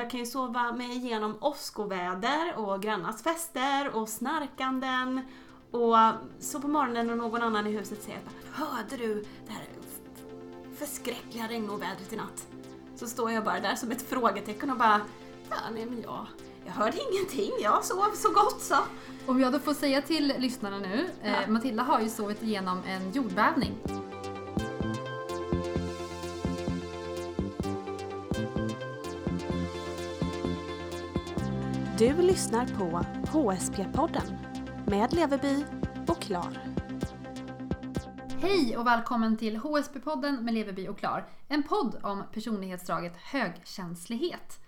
jag kan ju sova mig igenom åskoväder och grannars fester och snarkanden. Och så på morgonen när någon annan i huset säger Hörde du det här förskräckliga regnovädret i natt? Så står jag bara där som ett frågetecken och bara Ja, nej men jag, jag hörde ingenting. Jag sov så gott så. Om jag då får säga till lyssnarna nu, Ja. eh, Matilda har ju sovit igenom en jordbävning. Du lyssnar på HSP-podden med Leverby och Klar. Hej och välkommen till HSP-podden med Leverby och Klar. En podd om personlighetsdraget högkänslighet.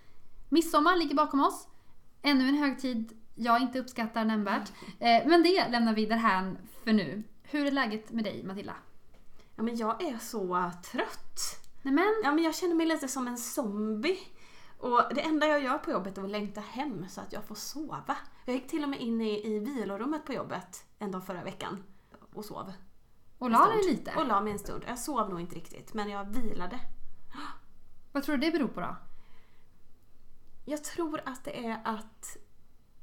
Midsommar ligger bakom oss. Ännu en högtid jag inte uppskattar nämnvärt. Eh, men det lämnar vi därhän för nu. Hur är läget med dig Matilda? Ja, men jag är så trött. Nämen, Ja, men jag känner mig lite som en zombie. Och det enda jag gör på jobbet är att längta hem så att jag får sova. Jag gick till och med in i, i vilorummet på jobbet en dag förra veckan och sov. och la dig lite. Och la mig en stund. Jag sov nog inte riktigt, men jag vilade. Vad tror du det beror på då? Jag tror att det är att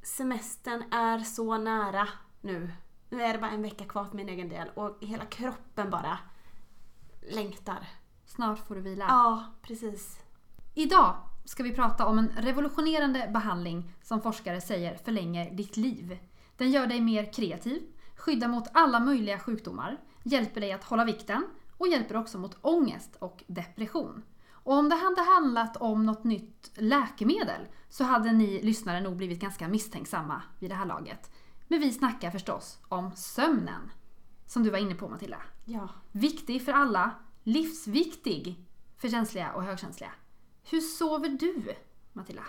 semestern är så nära nu. Nu är det bara en vecka kvar för min egen del och hela kroppen bara längtar. Snart får du vila. Ja, precis. Idag ska vi prata om en revolutionerande behandling som forskare säger förlänger ditt liv. Den gör dig mer kreativ, skyddar mot alla möjliga sjukdomar, hjälper dig att hålla vikten och hjälper också mot ångest och depression. Och om det hade handlat om något nytt läkemedel så hade ni lyssnare nog blivit ganska misstänksamma vid det här laget. Men vi snackar förstås om sömnen. Som du var inne på Matilda. Ja. Viktig för alla, livsviktig för känsliga och högkänsliga. Hur sover du, Matilda?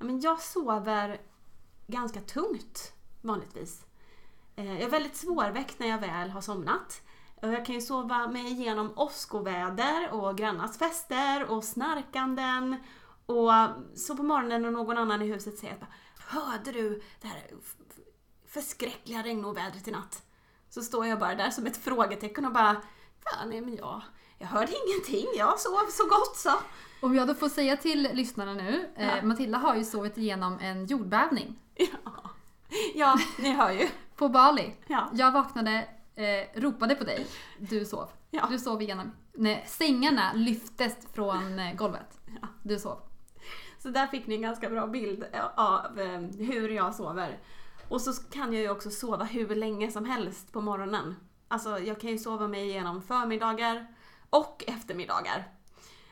ja men jag sover ganska tungt vanligtvis. Eh, jag är väldigt svårväckt när jag väl har somnat. Jag kan ju sova mig igenom åskoväder och grannars fester och snarkanden. Och så på morgonen när någon annan i huset säger att Hörde du det här förskräckliga regnovädret i natt? Så står jag bara där som ett frågetecken och bara Fan, nej men jag, jag hörde ingenting. Jag sov så gott så. Om jag då får säga till lyssnarna nu, eh. Matilda har ju sovit igenom en jordbävning Ja, ja ni hör ju. på Bali. Ja. Jag vaknade, eh, ropade på dig, du sov. Ja. Du sov igenom, när sängarna lyftes från eh, golvet. Ja. Du sov. Så där fick ni en ganska bra bild av eh, hur jag sover. Och så kan jag ju också sova hur länge som helst på morgonen. Alltså jag kan ju sova mig igenom förmiddagar och eftermiddagar.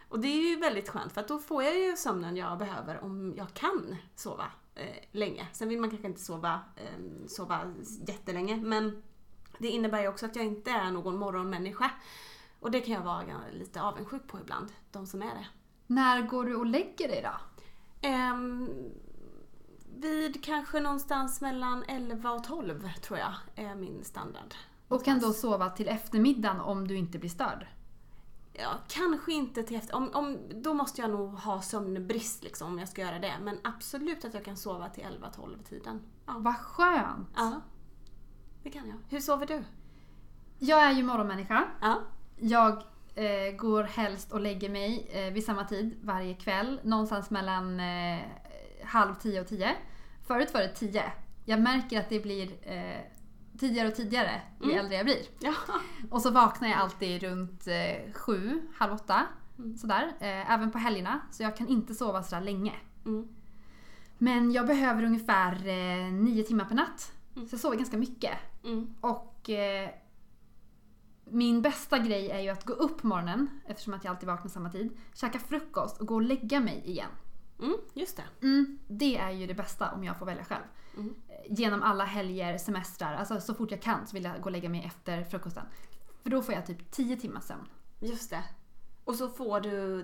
Och det är ju väldigt skönt för att då får jag ju sömnen jag behöver om jag kan sova eh, länge. Sen vill man kanske inte sova, eh, sova jättelänge men det innebär ju också att jag inte är någon morgonmänniska. Och det kan jag vara lite avundsjuk på ibland, de som är det. När går du och lägger dig då? Ehm, vid kanske någonstans mellan 11 och 12 tror jag är min standard. Och kan då sova till eftermiddagen om du inte blir störd? Ja, kanske inte till efter... Om, om, då måste jag nog ha sömnbrist liksom, om jag ska göra det. Men absolut att jag kan sova till 11-12 tiden. Ja. Vad skönt! ja, det kan jag. Hur sover du? Jag är ju morgonmänniska. Ja. Jag eh, går helst och lägger mig eh, vid samma tid varje kväll. Någonstans mellan eh, halv tio och tio. Förut var det tio. Jag märker att det blir eh, tidigare och tidigare ju Mm. äldre jag blir. ja. Och så vaknar jag alltid runt eh, sju, halv åtta. Mm. Sådär. Eh, även på helgerna. Så jag kan inte sova sådär länge. Mm. Men jag behöver ungefär eh, nio timmar per natt. Mm. Så jag sover ganska mycket. Mm. Och eh, min bästa grej är ju att gå upp på morgonen, eftersom att jag alltid vaknar samma tid, käka frukost och gå och lägga mig igen. Mm, just det. Mm, det är ju det bästa om jag får välja själv. Mm. Eh, Genom alla helger, semestrar, alltså så fort jag kan så vill jag gå och lägga mig efter frukosten. För då får jag typ 10 timmar sömn. Just det. Och så får du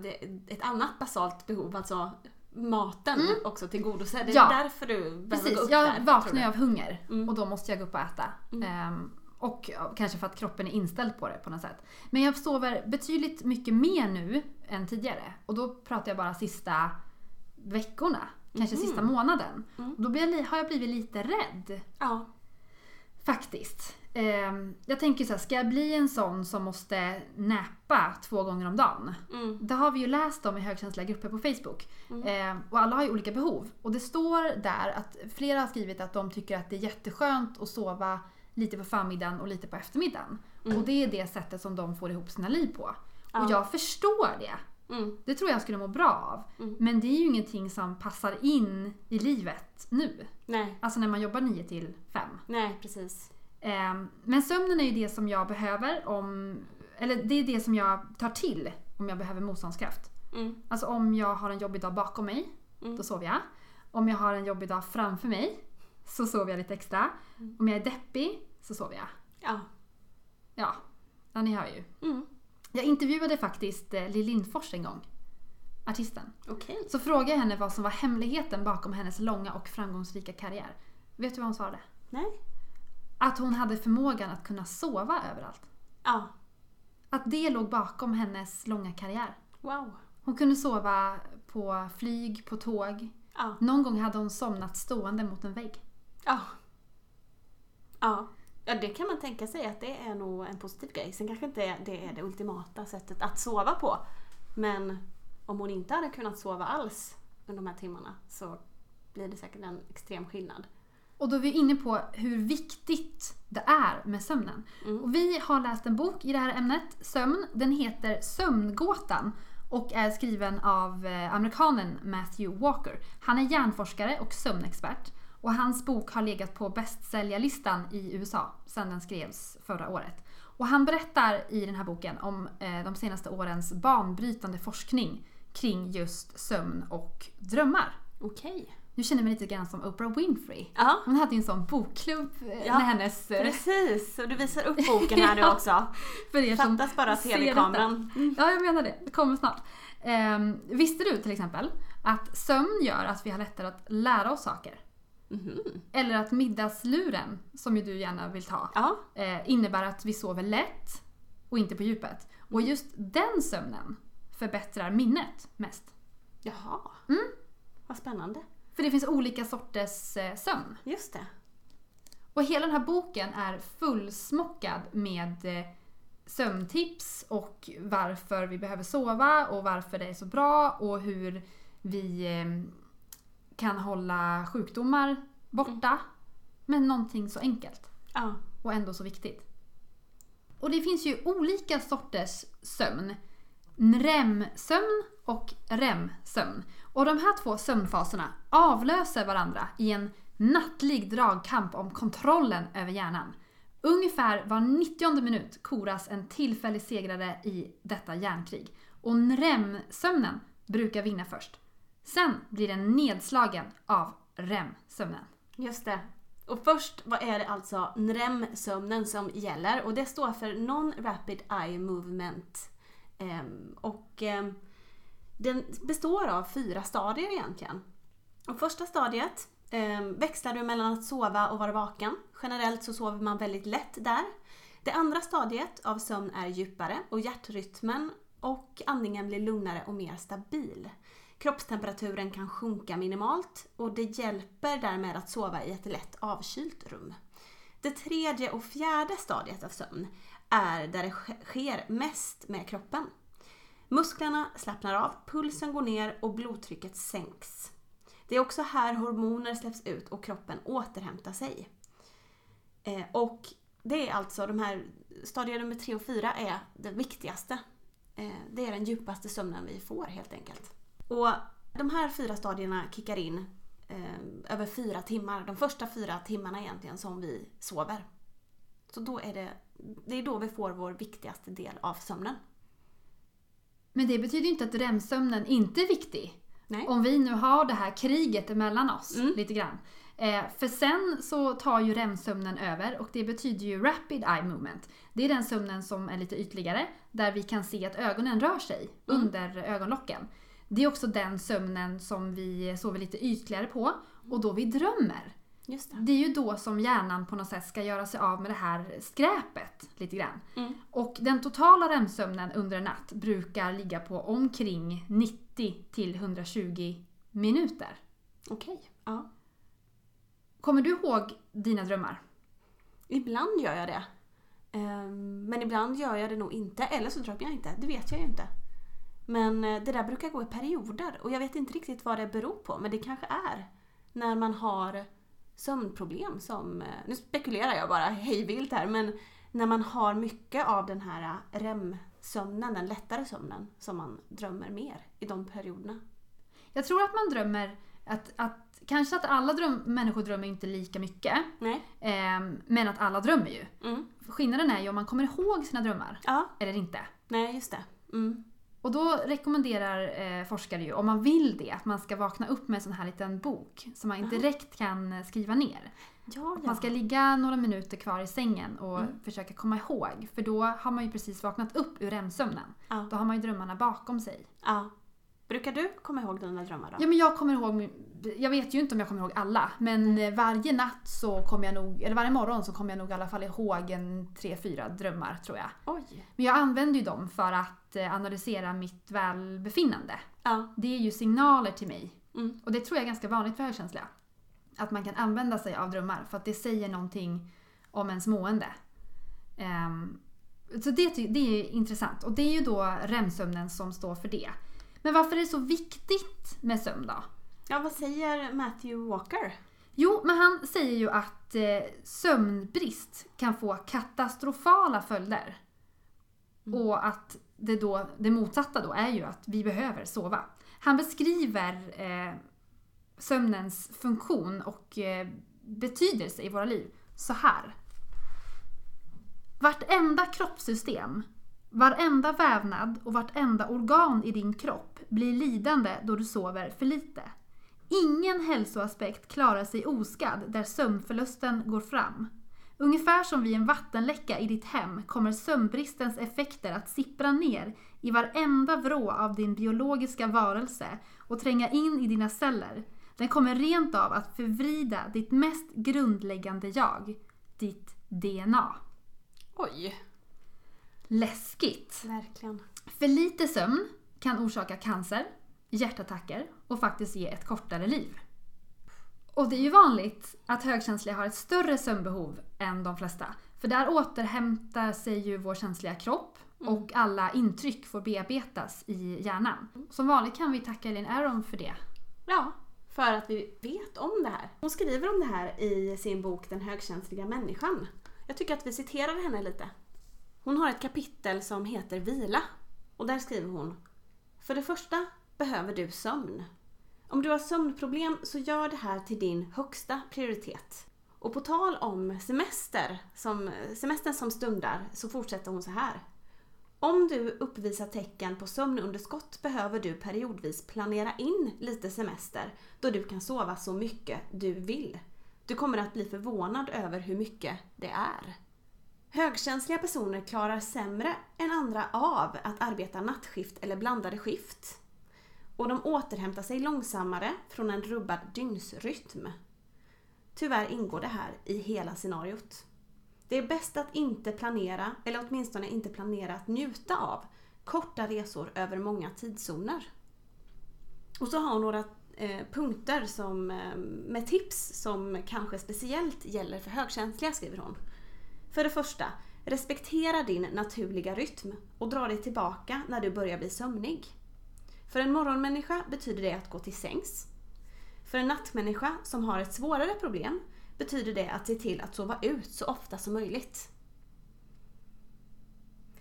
ett annat basalt behov, alltså maten Mm. också tillgodosedd. Det är Ja. därför du behöver Precis, gå upp jag där, tror vaknar du? ju av hunger Mm. och då måste jag gå upp och äta. Mm. Ehm, och kanske för att kroppen är inställd på det på något sätt. Men jag sover betydligt mycket mer nu än tidigare. Och då pratar jag bara sista veckorna. Kanske Mhm. sista månaden. Mm. Då blir har jag blivit lite rädd. Ja. Faktiskt. Ehm, jag tänker så här, ska jag bli en sån som måste näpa två gånger om dagen? Mm. Det har vi ju läst om i högkänsliga grupper på Facebook. Mm. Ehm, och alla har ju olika behov. Och det står där att flera har skrivit att de tycker att det är jätteskönt att sova lite på förmiddagen och lite på eftermiddagen. Mm. Och det är det sättet som de får ihop sina liv på. Ja. Och jag förstår det. Mm. Det tror jag skulle må bra av. Mm. Men det är ju ingenting som passar in i livet nu. Nej, Alltså när man jobbar 9 till 5. nej precis. Ehm, Men sömnen är ju det som jag behöver om... Eller det är det som jag tar till om jag behöver motståndskraft. Mm. Alltså om jag har en jobbig dag bakom mig, Mm. då sover jag. Om jag har en jobbig dag framför mig, så sover jag lite extra. Om jag är deppig, så sover jag. Ja. Ja, ja ni hör ju. Mm. Jag intervjuade faktiskt eh, Lill Lindfors en gång. Artisten. Okej. Så frågade jag henne vad som var hemligheten bakom hennes långa och framgångsrika karriär. Vet du vad hon svarade? Nej. Att hon hade förmågan att kunna sova överallt. Ja. Att det låg bakom hennes långa karriär. Wow. Hon kunde sova på flyg, på tåg. Ja. Någon gång hade hon somnat stående mot en vägg. Ja. Ja. Ja, det kan man tänka sig att det är nog en positiv grej. Sen kanske inte det är det ultimata sättet att sova på. Men om hon inte hade kunnat sova alls under de här timmarna så blir det säkert en extrem skillnad. Och då är vi inne på hur viktigt det är med sömnen. Mm. Och vi har läst en bok i det här ämnet, sömn. Den heter Sömngåtan och är skriven av eh, amerikanen Matthew Walker. Han är hjärnforskare och sömnexpert. Och hans bok har legat på bästsäljarlistan i USA sedan den skrevs förra året. Och han berättar i den här boken om eh, de senaste årens banbrytande forskning kring just sömn och drömmar. Okej. Nu känner jag mig lite grann som Oprah Winfrey. Ja, Hon hade ju en sån bokklubb eh, Ja, med hennes... eh, precis. Och du visar upp boken här nu också. För er som Fattas bara tv-kameran. detta. Ja, jag menar det. Det kommer snart. Ehm, visste du till exempel att sömn gör att vi har lättare att lära oss saker? Mhm. Eller att middagsluren, som ju du gärna vill ta, Ja. eh, innebär att vi sover lätt och inte på djupet. Och just den sömnen förbättrar minnet mest. Jaha. Mm. Vad spännande. För det finns olika sorters eh, sömn. Just det. Och hela den här boken är fullsmockad med eh, sömntips och varför vi behöver sova och varför det är så bra och hur vi eh, kan hålla sjukdomar borta. Men någonting så enkelt Ja. och ändå så viktigt. Och det finns ju olika sorters sömn. REM-sömn och REM-sömn. Och de här två sömnfaserna avlöser varandra i en nattlig dragkamp om kontrollen över hjärnan. Ungefär var 90 minut koras en tillfällig segrare i detta hjärnkrig. Och REM-sömnen brukar vinna först. Sen blir den nedslagen av REM-sömnen. Just det. Och först vad är det alltså REM-sömnen som gäller och det står för Non-Rapid Eye Movement. Ehm, och ehm, den består av fyra stadier egentligen. Och första stadiet ehm, växlar du mellan att sova och vara vaken. Generellt så sover man väldigt lätt där. Det andra stadiet av sömn är djupare och hjärtrytmen och andningen blir lugnare och mer stabil. Kroppstemperaturen kan sjunka minimalt och det hjälper därmed att sova i ett lätt avkylt rum. Det tredje och fjärde stadiet av sömn är där det sker mest med kroppen. Musklerna slappnar av, pulsen går ner och blodtrycket sänks. Det är också här hormoner släpps ut och kroppen återhämtar sig. Eh, och det är alltså de här stadier nummer tre och fyra är det viktigaste. Eh, det är den djupaste sömnen vi får helt enkelt. Och de här fyra stadierna kickar in eh, över fyra timmar. De första fyra timmarna egentligen som vi sover. Så då är det, det är då vi får vår viktigaste del av sömnen. Men det betyder inte att REM-sömnen inte är viktig. Nej. Om vi nu har det här kriget emellan oss Mm. lite grann. Eh, för sen så tar ju REM-sömnen över och det betyder ju Rapid Eye Movement. Det är den sömnen som är lite ytligare, där vi kan se att ögonen rör sig Mm. under ögonlocken. Det är också den sömnen som vi sover lite ytligare på och då vi drömmer. Det. Det är ju då som hjärnan på något sätt ska göra sig av med det här skräpet lite grann. Mm. Och den totala REM-sömnen under en natt brukar ligga på omkring 90 till 120 minuter. Okej. Ja. Kommer du ihåg dina drömmar? Ibland gör jag det. Ehm, Men ibland gör jag det nog inte. Eller så drömmer jag inte. Det vet jag ju inte. Men eh, det där brukar gå i perioder. Och jag vet inte riktigt vad det beror på. Men det kanske är när man har sömnproblem som... eh, Nu spekulerar jag bara hejvilt här. Men när man har mycket av den här REM-sömnen, den lättare sömnen, som man drömmer mer i de perioderna. Jag tror att man drömmer att, att kanske att alla dröm, människor drömmer inte lika mycket. Ehm, men att alla drömmer ju. Mm. Skillnaden är ju om man kommer ihåg sina drömmar Ja, eller inte. nej just det. Mm. Och då rekommenderar eh, forskare ju, om man vill det, att man ska vakna upp med en sån här liten bok som man direkt kan eh, skriva ner. Ja, Att man ska ligga några minuter kvar i sängen och Mm. försöka komma ihåg. För då har man ju precis vaknat upp ur REM-sömnen. Ja. Då har man ju drömmarna bakom sig. ja. Brukar du komma ihåg dina drömmar då? Ja men jag kommer ihåg, jag vet ju inte om jag kommer ihåg alla. Men eh, varje natt så kommer jag nog, eller varje morgon så kommer jag nog i alla fall ihåg en tre, fyra drömmar tror jag. Oj! Men jag använder ju dem för att eh, analysera mitt välbefinnande. Ja. Det är ju signaler till mig. Mm. Och det tror jag är ganska vanligt för högkänsliga. Att man kan använda sig av drömmar för att det säger någonting om ens mående. Ehm, så det, det är intressant. Och det är ju då REM-sömnen som står för det. Men varför är det så viktigt med sömn då? Ja, vad säger Matthew Walker? Jo, men han säger ju att eh, sömnbrist kan få katastrofala följder. Och att det, då, det motsatta då är ju att vi behöver sova. Han beskriver eh, sömnens funktion och eh, betydelse i våra liv så här. Vartenda kroppssystem, varenda vävnad och vartenda organ i din kropp blir lidande då du sover för lite. Ingen hälsoaspekt klarar sig oskadd där sömnförlusten går fram. Ungefär som vid en vattenläcka i ditt hem kommer sömnbristens effekter att sippra ner i varenda vrå av din biologiska varelse och tränga in i dina celler. Den kommer rent av att förvrida ditt mest grundläggande jag, ditt DNA. Oj! Läskigt! Verkligen. För lite sömn kan orsaka cancer, hjärtattacker och faktiskt ge ett kortare liv. Och det är ju vanligt att högkänsliga har ett större sömnbehov än de flesta. För där återhämtar sig ju vår känsliga kropp och alla intryck får bearbetas i hjärnan. Som vanligt kan vi tacka Elin Aron för det. Ja, för att vi vet om det här. Hon skriver om det här i sin bok Den högkänsliga människan. Jag tycker att vi citerar henne lite. Hon har ett kapitel som heter Vila. Och där skriver hon För det första behöver du sömn. Om du har sömnproblem så gör det här till din högsta prioritet. Och på tal om semester, som, semestern som stundar, så fortsätter hon så här. Om du uppvisar tecken på sömnunderskott behöver du periodvis planera in lite semester då du kan sova så mycket du vill. Du kommer att bli förvånad över hur mycket det är. Högkänsliga personer klarar sämre än andra av att arbeta nattskift eller blandade skift. Och de återhämtar sig långsammare från en rubbad dygnsrytm. Tyvärr ingår det här i hela scenariot. Det är bäst att inte planera, eller åtminstone inte planera att njuta av, korta resor över många tidszoner. Och så har hon några eh, punkter som, eh, med tips som kanske speciellt gäller för högkänsliga, skriver hon. För det första, respektera din naturliga rytm och dra dig tillbaka när du börjar bli sömnig. För en morgonmänniska betyder det att gå till sängs. För en nattmänniska som har ett svårare problem betyder det att se till att sova ut så ofta som möjligt.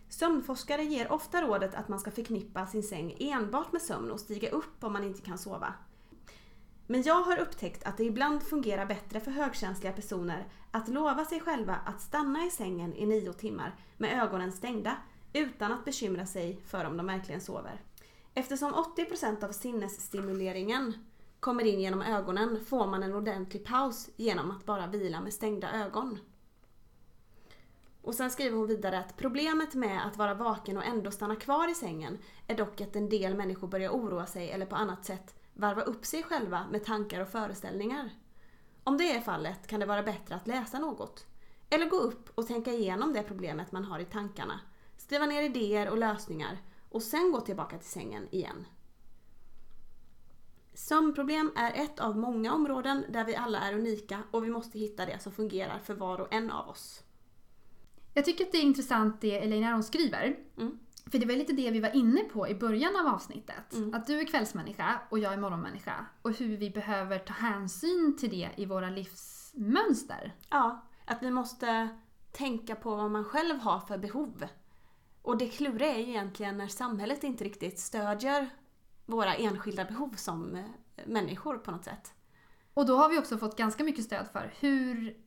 Sömnforskare ger ofta rådet att man ska förknippa sin säng enbart med sömn och stiga upp om man inte kan sova. Men jag har upptäckt att det ibland fungerar bättre för högkänsliga personer att lova sig själva att stanna i sängen i nio timmar med ögonen stängda utan att bekymra sig för om de verkligen sover. Eftersom 80% av sinnesstimuleringen kommer in genom ögonen får man en ordentlig paus genom att bara vila med stängda ögon. Och sen skriver hon vidare att problemet med att vara vaken och ändå stanna kvar i sängen är dock att en del människor börjar oroa sig eller på annat sätt varva upp sig själva med tankar och föreställningar. Om det är fallet kan det vara bättre att läsa något. Eller gå upp och tänka igenom det problemet man har i tankarna. Skriva ner idéer och lösningar och sen gå tillbaka till sängen igen. Sömnproblem är ett av många områden där vi alla är unika och vi måste hitta det som fungerar för var och en av oss. Jag tycker att det är intressant det Elina Aron skriver. Mm. För det var lite det vi var inne på i början av avsnittet. Mm. Att du är kvällsmänniska och jag är morgonmänniska. Och hur vi behöver ta hänsyn till det i våra livsmönster. Ja, att vi måste tänka på vad man själv har för behov. Och det kluriga är ju egentligen när samhället inte riktigt stödjer våra enskilda behov som eh, människor på något sätt. Och då har vi också fått ganska mycket stöd för hur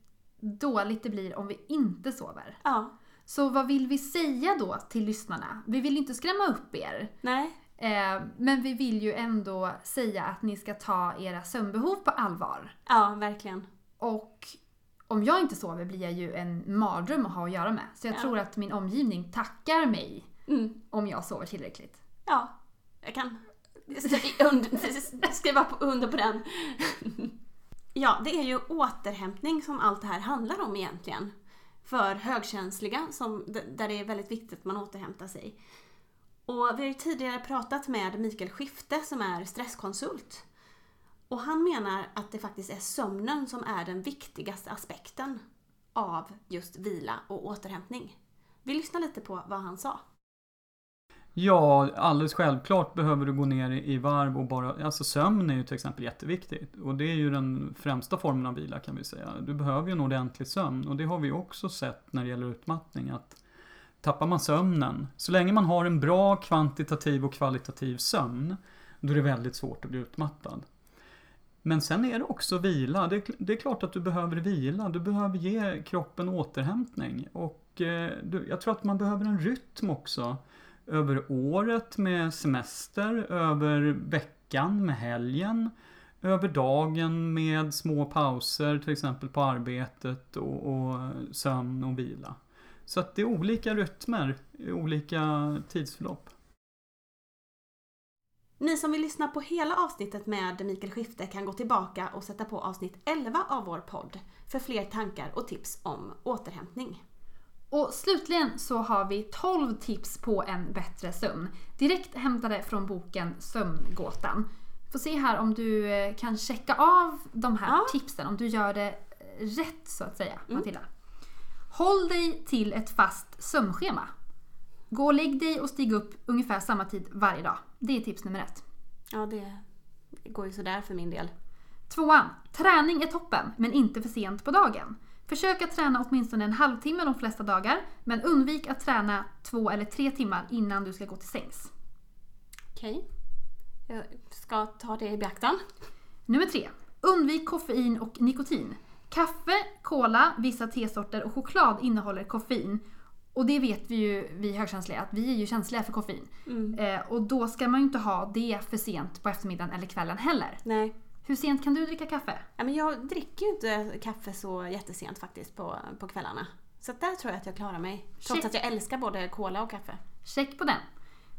dåligt det blir om vi inte sover. Ja, Så vad vill vi säga då till lyssnarna? Vi vill inte skrämma upp er. nej, Eh, men vi vill ju ändå säga att ni ska ta era sömnbehov på allvar. ja verkligen. Och om jag inte sover blir jag ju en mardröm att ha att göra med. Så jag Ja. tror att min omgivning tackar mig Mm. om jag sover tillräckligt. Ja, jag kan skriva under, skriva på- under på den. Ja, det är ju återhämtning som allt det här handlar om egentligen. För högkänsliga, som, där det är väldigt viktigt att man återhämtar sig. Och vi har ju tidigare pratat med Mikael Skifte som är stresskonsult. Och han menar att det faktiskt är sömnen som är den viktigaste aspekten av just vila och återhämtning. Vi lyssnar lite på vad han sa. Ja, alldeles självklart behöver du gå ner i varv och bara, alltså sömn är ju till exempel jätteviktigt. Och det är ju den främsta formen av vila kan vi säga. Du behöver ju en ordentlig sömn och det har vi också sett när det gäller utmattning att tappar man sömnen, så länge man har en bra kvantitativ och kvalitativ sömn, då är det väldigt svårt att bli utmattad. Men sen är det också vila. Det är, det är klart att du behöver vila. Du behöver ge kroppen återhämtning. Och eh, du, jag tror att man behöver en rytm också över året med semester, över veckan med helgen, över dagen med små pauser till exempel på arbetet och, och sömn och vila. Så att det är olika rytmer, olika tidsförlopp. Ni som vill lyssna på hela avsnittet med Mikael Skifte kan gå tillbaka och sätta på avsnitt 11 av vår podd för fler tankar och tips om återhämtning. Och slutligen så har vi 12 tips på en bättre sömn. Direkt hämtade från boken Sömngåtan. Får se här om du eh, kan checka av de här Ja. tipsen, om du gör det eh, rätt så att säga, Mm. Matilda. Håll dig till ett fast sömnschema. Gå och lägg dig och stig upp ungefär samma tid varje dag. Det är tips nummer ett. Ja, det går ju sådär för min del. Tvåan. Träning är toppen, men inte för sent på dagen. Försök att träna åtminstone en halvtimme de flesta dagar, men undvik att träna två eller tre timmar innan du ska gå till sängs. Okej. Jag ska ta det i beaktan. Nummer tre. Undvik koffein och nikotin. Kaffe, cola, vissa tesorter och choklad innehåller koffein. Och det vet vi ju, vi högkänsliga, att vi är ju känsliga för koffein. Mm. Eh, och då ska man ju inte ha det för sent på eftermiddagen eller kvällen heller. Nej. Hur sent kan du dricka kaffe? Ja, men jag dricker ju inte kaffe så jättesent faktiskt på, på kvällarna. Så där tror jag att jag klarar mig. Trots Shit. att jag älskar både cola och kaffe. Check på den.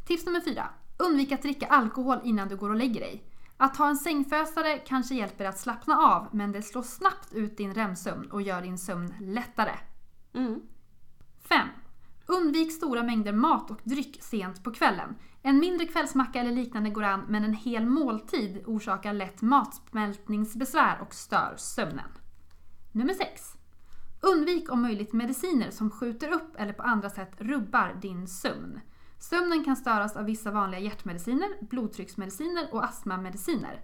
Tips nummer fyra. Undvik att dricka alkohol innan du går och lägger dig. Att ha en sängfösare kanske hjälper dig att slappna av men det slår snabbt ut din REM-sömn och gör din sömn lättare. Mm. Undvik stora mängder mat och dryck sent på kvällen. En mindre kvällsmacka eller liknande går an men en hel måltid orsakar lätt matsmältningsbesvär och stör sömnen. Nummer 6. Undvik om möjligt mediciner som skjuter upp eller på andra sätt rubbar din sömn. Sömnen kan störas av vissa vanliga hjärtmediciner, blodtrycksmediciner och astmamediciner.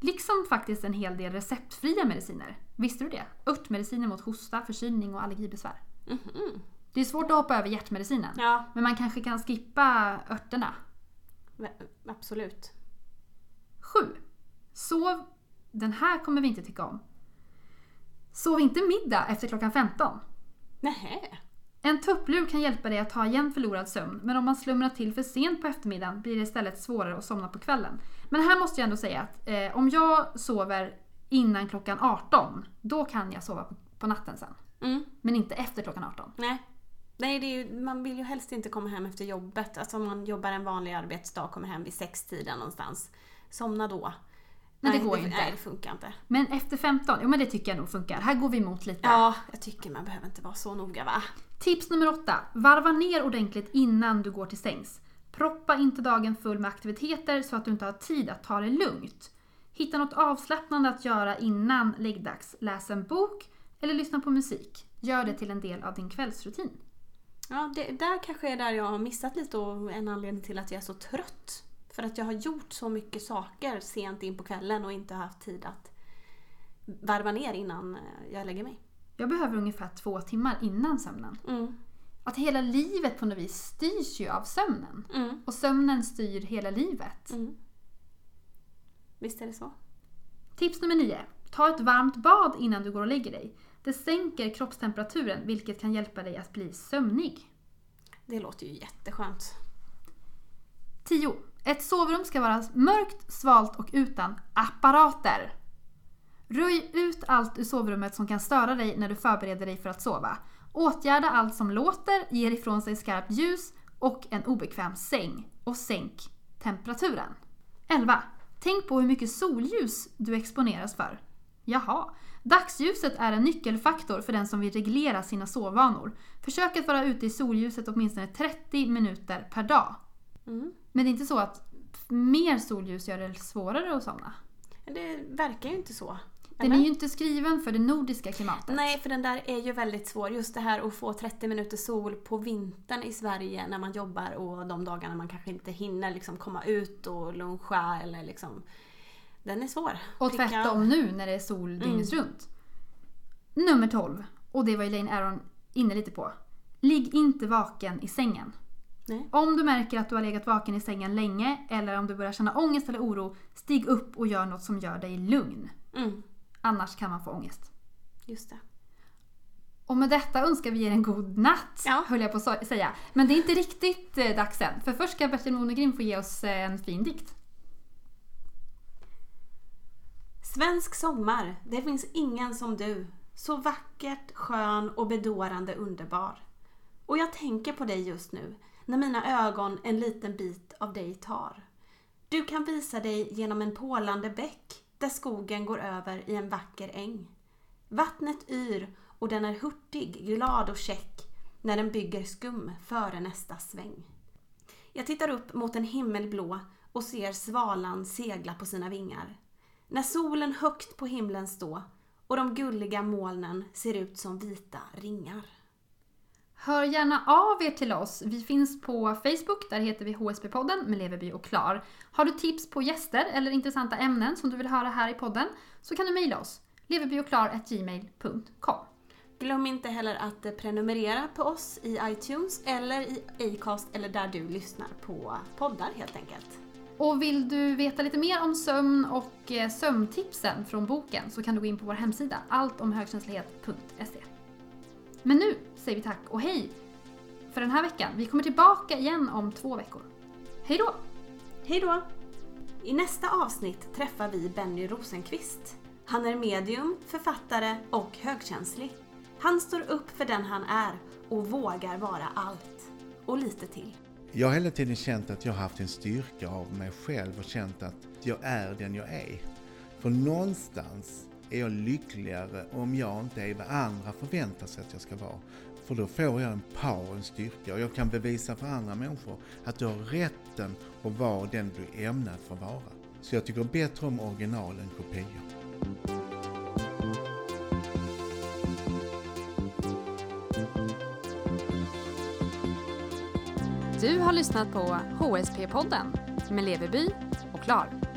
Liksom faktiskt en hel del receptfria mediciner. Visste du det? Örtmediciner mot hosta, förkylning och allergibesvär. Mhm. Det är svårt att hoppa över hjärtmedicinen. Ja, Men man kanske kan skippa örterna. absolut. 7. Sov... Den här kommer vi inte tycka om. Sov inte middag efter klockan 15. Nähä. En tupplur kan hjälpa dig att ta igen förlorad sömn, men om man slumrar till för sent på eftermiddagen blir det istället svårare att somna på kvällen. Men här måste jag ändå säga att eh, om jag sover innan klockan 18, då kan jag sova på, på natten sen. Mm. Men inte efter klockan 18. Nej. Nej, det är ju, man vill ju helst inte komma hem efter jobbet. Alltså om man jobbar en vanlig arbetsdag kommer hem vid sextiden någonstans. Somna då. Men det nej, går ju inte. Nej, det funkar inte. Men efter 15, jo men det tycker jag nog funkar. Här går vi emot lite. Ja, jag tycker man behöver inte vara så noga va? Tips nummer åtta. Varva ner ordentligt innan du går till sängs. Proppa inte dagen full med aktiviteter så att du inte har tid att ta det lugnt. Hitta något avslappnande att göra innan läggdags. Läs en bok eller lyssna på musik. Gör det till en del av din kvällsrutin. Ja, det där kanske är där jag har missat lite och en anledning till att jag är så trött. För att jag har gjort så mycket saker sent in på kvällen och inte haft tid att varva ner innan eh, jag lägger mig. Jag behöver ungefär två timmar innan sömnen. Mm. Att hela livet på något vis styrs ju av sömnen. Mm. Och sömnen styr hela livet. Mm. Visst är det så? Tips nummer 9. Ta ett varmt bad innan du går och lägger dig. Det sänker kroppstemperaturen vilket kan hjälpa dig att bli sömnig. Det låter ju jätteskönt. 10. Ett sovrum ska vara mörkt, svalt och utan apparater. Röj ut allt ur sovrummet som kan störa dig när du förbereder dig för att sova. Åtgärda allt som låter, ger ifrån sig skarpt ljus och en obekväm säng. Och sänk temperaturen. 11. Tänk på hur mycket solljus du exponeras för. Jaha. Dagsljuset är en nyckelfaktor för den som vill reglera sina sovvanor. Försök att vara ute i solljuset åtminstone 30 minuter per dag. Mm. Men det är inte så att mer solljus gör det svårare att somna? Det verkar ju inte så. Den Eller? är ju inte skriven för det nordiska klimatet. Nej, för den där är ju väldigt svår. Just det här att få 30 minuter sol på vintern i Sverige när man jobbar och de dagarna man kanske inte hinner liksom komma ut och luncha eller liksom... Den är svår. Och Pricka- tvärtom nu när det är sol dygnet runt. Nummer 12. Och det var Elaine Aron inne lite på. Ligg inte vaken i sängen. Nej. Om du märker att du har legat vaken i sängen länge eller om du börjar känna ångest eller oro, stig upp och gör något som gör dig lugn. Mm, Annars kan man få ångest. just det. Och med detta önskar vi er en god natt, Ja. höll jag på att säga. Men det är inte riktigt eh, dags än. För först ska Bertil Monegrim få ge oss eh, en fin dikt. Svensk sommar, det finns ingen som du. Så vackert, skön och bedårande underbar. Och jag tänker på dig just nu, när mina ögon en liten bit av dig tar. Du kan visa dig genom en pålande bäck, där skogen går över i en vacker äng. Vattnet yr och den är hurtig, glad och käck, när den bygger skum före nästa sväng. Jag tittar upp mot en himmel blå och ser svalan segla på sina vingar. När solen högt på himlen stå och de gulliga molnen ser ut som vita ringar. Hör gärna av er till oss. Vi finns på Facebook, där heter vi HSB-podden med Leverby och Klar. Har du tips på gäster eller intressanta ämnen som du vill höra här i podden så kan du mejla oss. leverbyochklar.gmail.com Glöm inte heller att prenumerera på oss i iTunes eller i Acast eller där du lyssnar på poddar helt enkelt. Och vill du veta lite mer om sömn och eh, sömntipsen från boken så kan du gå in på vår hemsida alltomhögkänslighet.se. Men nu säger vi tack och hej för den här veckan. Vi kommer tillbaka igen om två veckor. Hej då! Hej då! I nästa avsnitt träffar vi Benny Rosenqvist. Han är medium, författare och högkänslig. Han står upp för den han är och vågar vara allt. Och lite till. Jag har hela tiden känt att jag har haft en styrka av mig själv och känt att jag är den jag är. För någonstans är jag lyckligare om jag inte är vad andra förväntar sig att jag ska vara. För då får jag en power, en styrka och jag kan bevisa för andra människor att du har rätten att vara den du är ämnad för att vara. Så jag tycker bättre om original än kopior. Du har lyssnat på HSP-podden med Leveby och Klar.